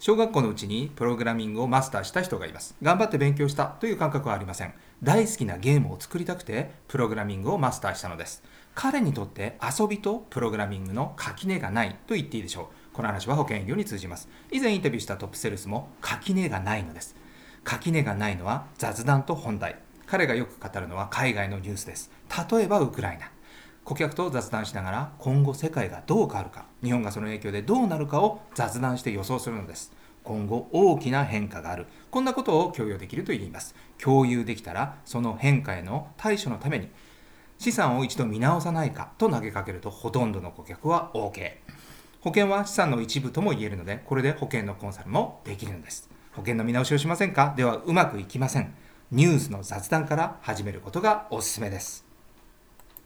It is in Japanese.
小学校のうちにプログラミングをマスターした人がいます。頑張って勉強したという感覚はありません。大好きなゲームを作りたくてプログラミングをマスターしたのです。彼にとって遊びとプログラミングの垣根がないと言っていいでしょう。この話は保険営業に通じます。以前インタビューしたトップセールスも垣根がないのです。垣根がないのは雑談と本題。彼がよく語るのは海外のニュースです。例えばウクライナ。顧客と雑談しながら今後世界がどう変わるか日本がその影響でどうなるかを雑談して予想するのです。今後大きな変化がある。こんなことを共有できると言います。共有できたらその変化への対処のために資産を一度見直さないかと投げかけるとほとんどの顧客は OK 保険は資産の一部とも言えるのでこれで保険のコンサルもできるんです。保険の見直しをしませんか？ではうまくいきません。ニュースの雑談から始めることがおすすめです。